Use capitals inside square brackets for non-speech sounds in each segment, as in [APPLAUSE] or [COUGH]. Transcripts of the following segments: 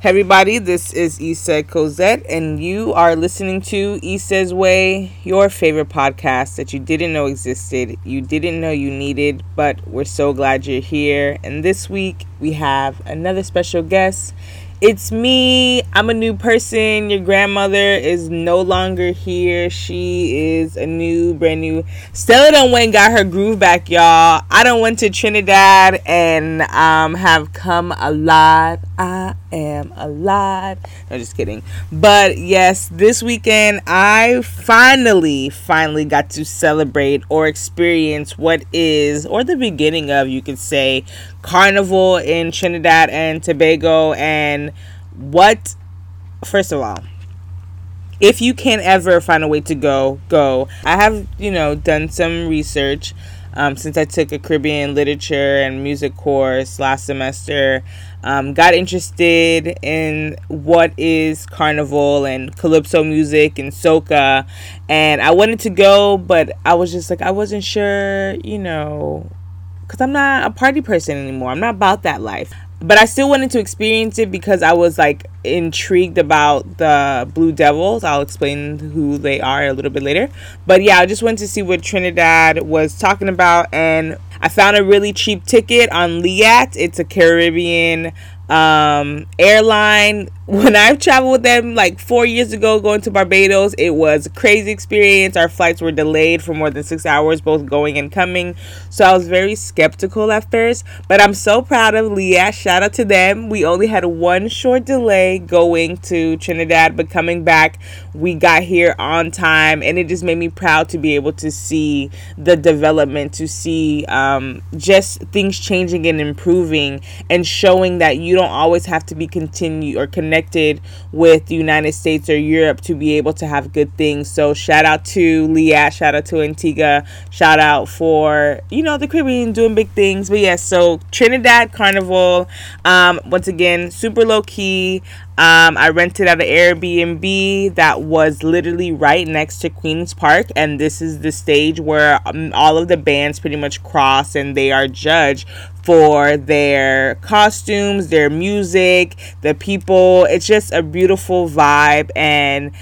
Hey everybody, this is Essah Cozett, and you are listening to Essah's Way, your favorite podcast that you didn't know existed, you didn't know you needed, but we're so glad you're here. And this week we have another special guest. It's me. I'm a new person. Your grandmother is no longer here. She is a new, brand new. Stella done went and got her groove back, y'all. I done went to Trinidad and um, have come alive. I am alive. No, just kidding. But yes, this weekend I finally, finally got to celebrate or experience what is, or the beginning of, you could say, carnival in Trinidad and Tobago. And what, first of all, if you can ever find a way to go, go. I have, you know, done some research um, since I took a Caribbean literature and music course last semester. Um, got interested in what is carnival and calypso music and soca, and I wanted to go, but I was just like, I wasn't sure, you know, because I'm not a party person anymore. I'm not about that life but I still wanted to experience it because I was like intrigued about the Blue Devils. I'll explain who they are a little bit later. But yeah, I just wanted to see what Trinidad was talking about and I found a really cheap ticket on Liat. It's a Caribbean um, airline when I've traveled with them like four years ago going to Barbados, it was a crazy experience. Our flights were delayed for more than six hours, both going and coming. So I was very skeptical at first, but I'm so proud of Liat. Shout out to them. We only had one short delay going to Trinidad, but coming back, we got here on time, and it just made me proud to be able to see the development, to see um, just things changing and improving, and showing that you don't always have to be continued or connected with the United States or Europe to be able to have good things. So shout out to Liat, shout out to Antigua, shout out for you know the Caribbean doing big things. But yes, yeah, so Trinidad Carnival, um, once again, super low key. Um, I rented out an Airbnb that was literally right next to Queen's Park, and this is the stage where um, all of the bands pretty much cross and they are judged for their costumes, their music, the people. It's just a beautiful vibe, and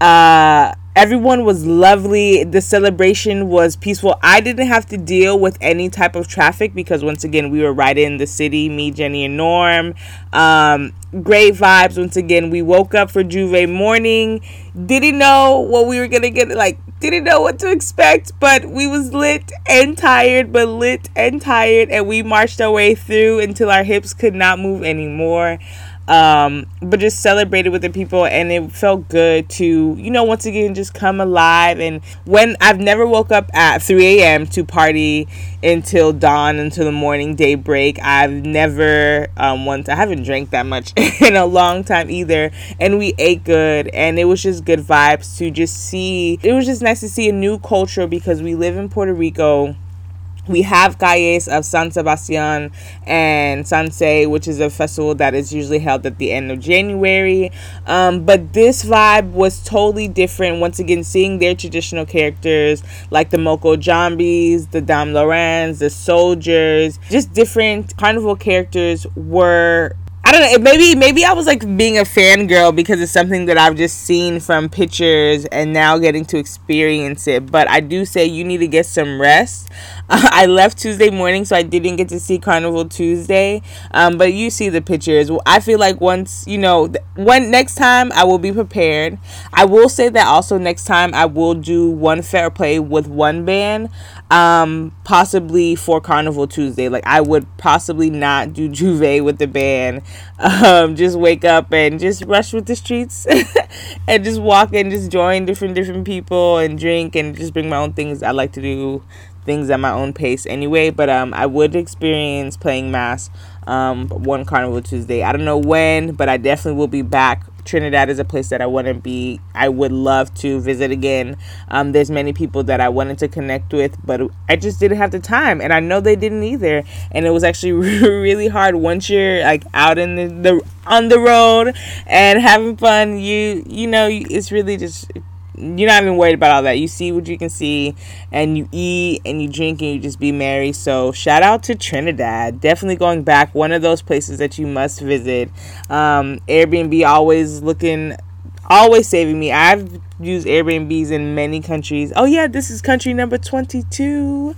uh, everyone was lovely. The celebration was peaceful. I didn't have to deal with any type of traffic because once again we were right in the city. Me, Jenny, and Norm. Um, great vibes. Once again, we woke up for J'ouvert morning. Didn't know what we were gonna get. Like didn't know what to expect, but we was lit and tired, but lit and tired, and we marched our way through until our hips could not move anymore um, but just celebrated with the people and it felt good to you know once again just come alive. And when i've never woke up at 3 a.m to party until dawn until the morning daybreak. I've never um, once i haven't drank that much [LAUGHS] in a long time either. And we ate good and it was just good vibes to just see. It was just nice to see a new culture because we live in puerto rico we have Calles of San Sebastian and Sanse, which is a festival that is usually held at the end of January. Um, but this vibe was totally different. Once again, seeing their traditional characters like the Moko Jumbies, the Dame Lorraines, the soldiers, just different carnival characters were I don't know. Maybe maybe I was like being a fangirl because it's something that I've just seen from pictures and now getting to experience it. But I do say you need to get some rest. [LAUGHS] I left Tuesday morning, so I didn't get to see Carnival Tuesday. Um, but you see the pictures. I feel like once you know, when next time I will be prepared. I will say that also next time I will do one fair play with one band um possibly for carnival tuesday like i would possibly not do J'ouvert with the band um just wake up and just rush with the streets [LAUGHS] and just walk and just join different different people and drink and just bring my own things. I like to do things at my own pace anyway but um i would experience playing mass um one carnival tuesday. I don't know when but i definitely will be back Trinidad is a place that I want to be. I would love to visit again. Um, there's many people that I wanted to connect with, but I just didn't have the time, and I know they didn't either. And it was actually [LAUGHS] really hard once you're like out in the, the on the road and having fun. You you know it's really just you're not even worried about all that. You see what you can see, and you eat and you drink and you just be merry. So shout out to Trinidad. Definitely going back. One of those places that you must visit. Um, Airbnb always looking, always saving me. I've used Airbnbs in many countries. Oh yeah, this is country number twenty two.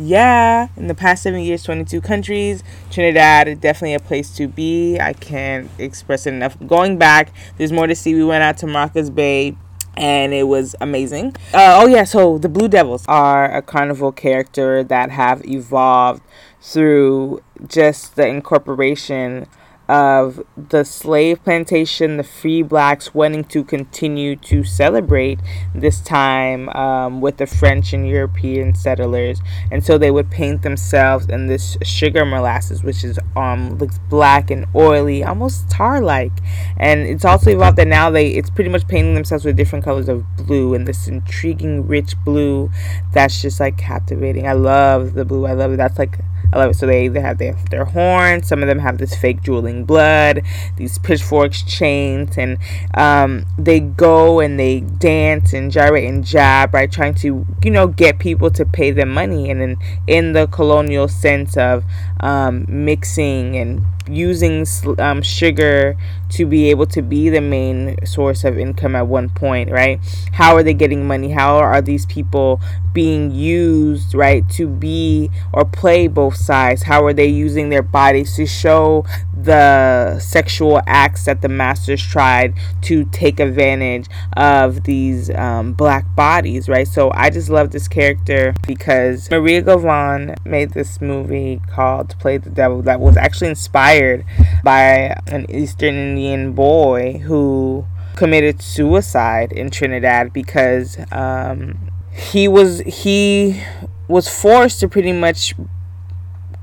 Yeah, in the past seven years, 22 countries. Trinidad is definitely a place to be. I can't express it enough. Going back, there's more to see. We went out to Maracas Bay and it was amazing. Uh, oh yeah, so the Blue Devils are a carnival character that have evolved through just the incorporation of the slave plantation, the free blacks wanting to continue to celebrate this time um, with the French and European settlers, and so they would paint themselves in this sugar molasses, which is um looks black and oily, almost tar-like, and it's also evolved that now they it's pretty much painting themselves with different colors of blue and this intriguing rich blue that's just like captivating. I love the blue. I love it. That's like I love it. So they, they have their, their horns. Some of them have this fake drooling blood, these pitchforks, chains, and um, they go and they dance and gyrate and jab, right? Trying to, you know, get people to pay them money. And in, in the colonial sense of um, mixing and using um, sugar to be able to be the main source of income at one point, right? How are they getting money? How are these people being used, right, to be or play both sides? How are they using their bodies to show the sexual acts that the masters tried to take advantage of these um, black bodies, right? So I just love this character because Maria Govan made this movie called Play the Devil that was actually inspired by an Eastern Indian boy who committed suicide in Trinidad because um, he was he was forced to pretty much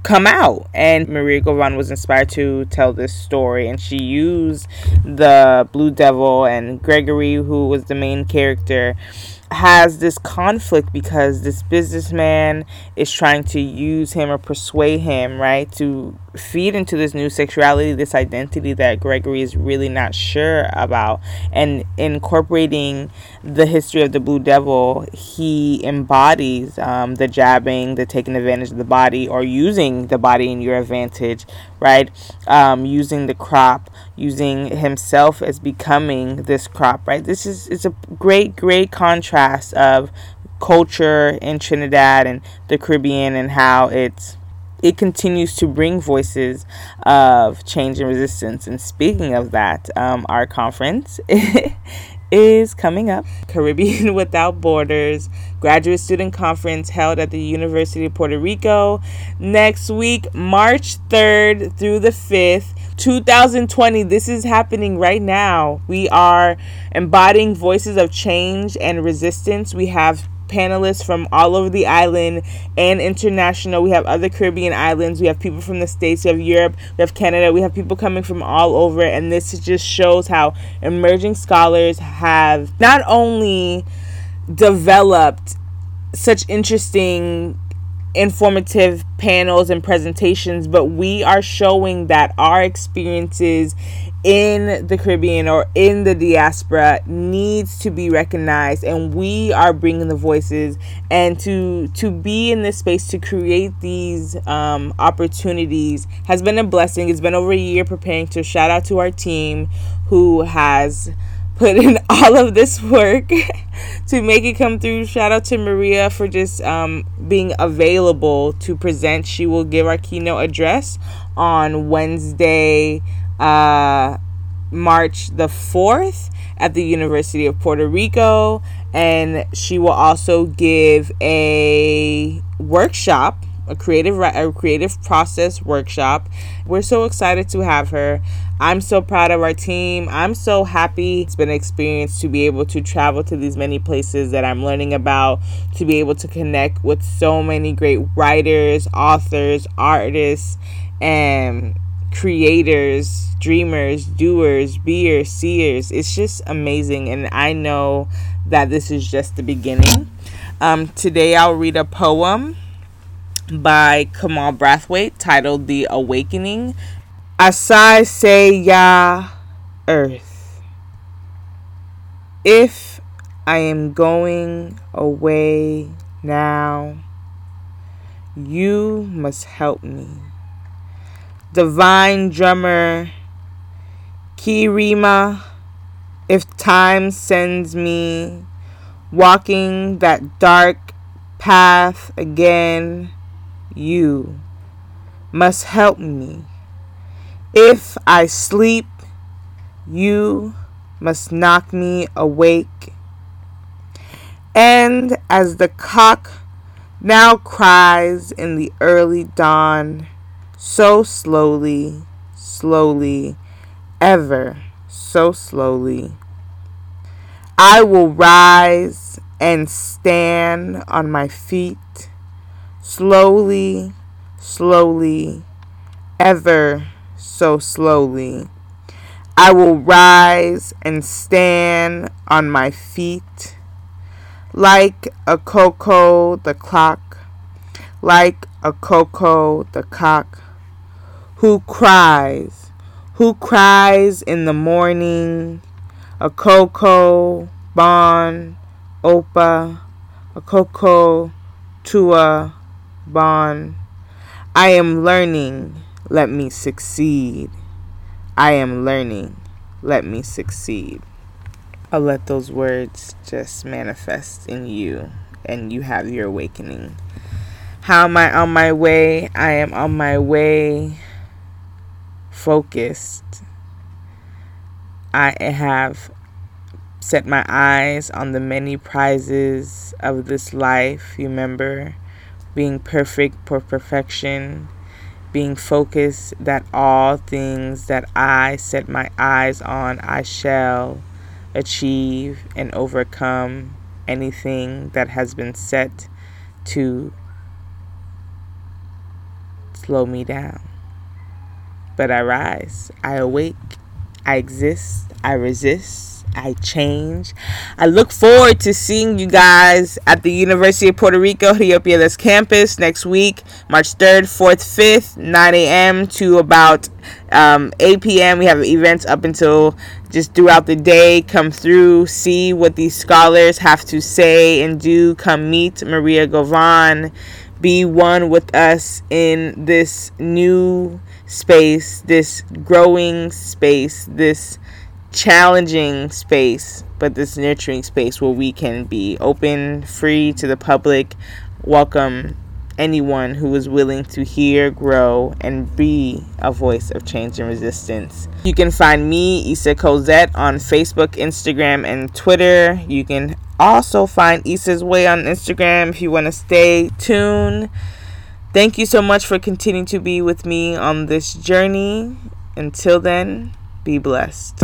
come out. And maria govan was inspired to tell this story. And she used the blue devil and gregory who was the main character has this conflict because this businessman is trying to use him or persuade him, right, to feed into this new sexuality, this identity that Gregory is really not sure about. And incorporating the history of the Blue Devil, he embodies um, the jabbing, the taking advantage of the body, or using the body in your advantage, right? Um, using the crop, using himself as becoming this crop, right? This is it's a great, great contrast of culture in Trinidad and the Caribbean and how it's it continues to bring voices of change and resistance. And speaking of that, um, our conference [LAUGHS] is coming up [LAUGHS] Caribbean Without Borders Graduate Student Conference held at the University of Puerto Rico next week, March 3rd through the 5th. 2020, this is happening right now. We are embodying voices of change and resistance. We have panelists from all over the island and international. We have other Caribbean islands. We have people from the States. We have Europe. We have Canada. We have people coming from all over. And this just shows how emerging scholars have not only developed such interesting informative panels and presentations, but we are showing that our experiences in the Caribbean or in the diaspora needs to be recognized and we are bringing the voices and to to be in this space to create these um, opportunities has been a blessing. It's been over a year preparing to shout out to our team who has put in [LAUGHS] all of this work [LAUGHS] to make it come through. Shout out to Maria for just um, being available to present. She will give our keynote address on Wednesday, uh, March the 4th at the University of Puerto Rico. And she will also give a workshop a creative a creative process workshop. We're so excited to have her. I'm so proud of our team. I'm so happy. It's been an experience to be able to travel to these many places that I'm learning about, to be able to connect with so many great writers, authors, artists, and creators, dreamers, doers, beers, seers. It's just amazing. And I know that this is just the beginning. Um, today I'll read a poem by Kamau Brathwaite titled The Awakening. Asase Yaa Earth. If I am going away now. You must help me. Divine drummer Kyerema, if time sends me walking that dark path again, you must help me. If I sleep, you must knock me awake. And as the cock now cries in the early dawn, so slowly, slowly, ever so slowly, I will rise and stand on my feet, slowly, slowly, ever so slowly. I will rise and stand on my feet like a Koko the clock, like a Koko the cock, who cries, who cries in the morning, a Koko, Bon, Opa, a Koko, Tua, Bon. I am learning, let me succeed. I am learning, let me succeed. I'll let those words just manifest in you and you have your awakening. How am I on my way? I am on my way focused. I have set my eyes on the many prizes of this life. You remember being perfect for perfection, being focused that all things that I set my eyes on, I shall achieve and overcome anything that has been set to slow me down. But I rise, I awake, I exist, I resist, I change. I look forward to seeing you guys at the University of Puerto Rico, Rio campus next week, March 3rd, 4th, 5th, 9 a.m. to about um, 8 p.m. We have events up until just throughout the day. Come through, see what these scholars have to say and do. Come meet Maria Govan. Be one with us in this new space, this growing space, this challenging space, but this nurturing space where we can be open, free to the public, welcome anyone who is willing to hear, grow, and be a voice of change and resistance. You can find me, Essah Cozett, on Facebook, Instagram, and Twitter. You can also find Essah's Way on Instagram if you want to stay tuned. Thank you so much for continuing to be with me on this journey. Until then, be blessed.